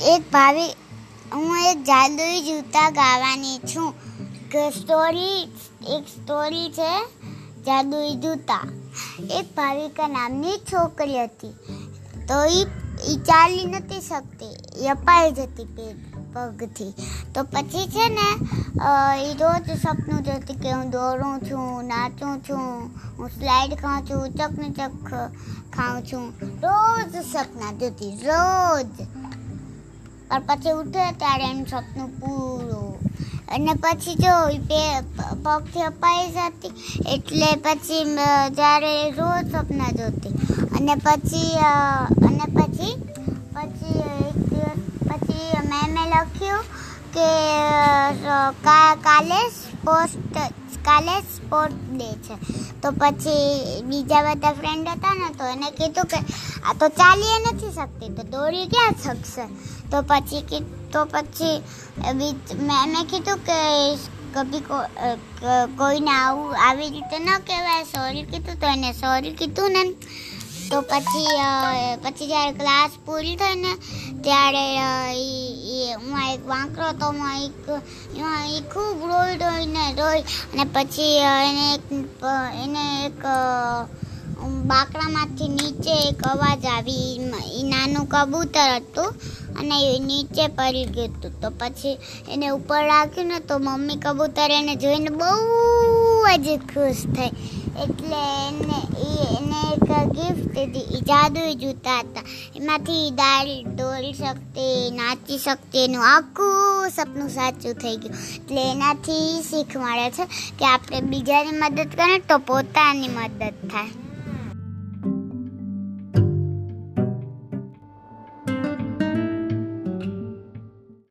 એક ભાવી હું એક જાદુઈ જૂતા ગાવાની છું. કે સ્ટોરી એક સ્ટોરી છે જાદુઈ જૂતા. એક ભાવિકા નામની છોકરી હતી. તો એ ચાલી નથી શકતી. અપાઈ જતી પેટ પગથી. તો પછી છે ને એ રોજ સપનું જોતી કે હું દોડું છું, નાચું છું, હું સ્લાઇડ ખાઉં છું, ચકને ચક ખાઉં છું. રોજ સપના જોતી, રોજ. પણ પછી ઉઠે ત્યારે એનું સપનું પૂરું. અને પછી જો પગથી અપાઈ જતી, એટલે પછી જ્યારે રોજ સ્વપ્ન જોતી. અને પછી અને પછી પછી એક દિવસ, પછી મેં લખ્યું કે કાલે પોસ્ટ કાલે સ્પોર્ટ ડે છે. તો પછી બીજા બધા ફ્રેન્ડ હતા ને, તો એને કીધું કે આ તો ચાલીએ નથી શકતી, તો દોડી ક્યાં શકશે? તો પછી તો પછી મેં કીધું કે કભી કોઈને આવું, આવી રીતે ન કહેવાય સોરી કીધું તો એને સોરી કીધું ને. તો પછી પછી જ્યારે ક્લાસ પૂરી થઈ ને, ત્યારે હું એક વાંકરો તો એક એ ખૂબ રોઈ રોઈને રોઈ અને પછી એને એક એને એક બાકડામાંથી નીચે એક અવાજ આવી. એ નાનું કબૂતર હતું અને એ નીચે પડી ગયું હતું. તો પછી એને ઉપર રાખ્યું ને તો મમ્મી કબૂતર એને જોઈને બહુ જ ખુશ થઈ એટલે એને એને એક ગિફ્ટ હતી જાદુઈ જૂતા હતા એમાંથી દાળ દોડી શકતી નાચી શકતી એનું આખું સપનું સાચું થઈ ગયું એટલે એનાથી શીખ મળે છે કે આપણે બીજાની મદદ કરીએ તો પોતાની મદદ થાય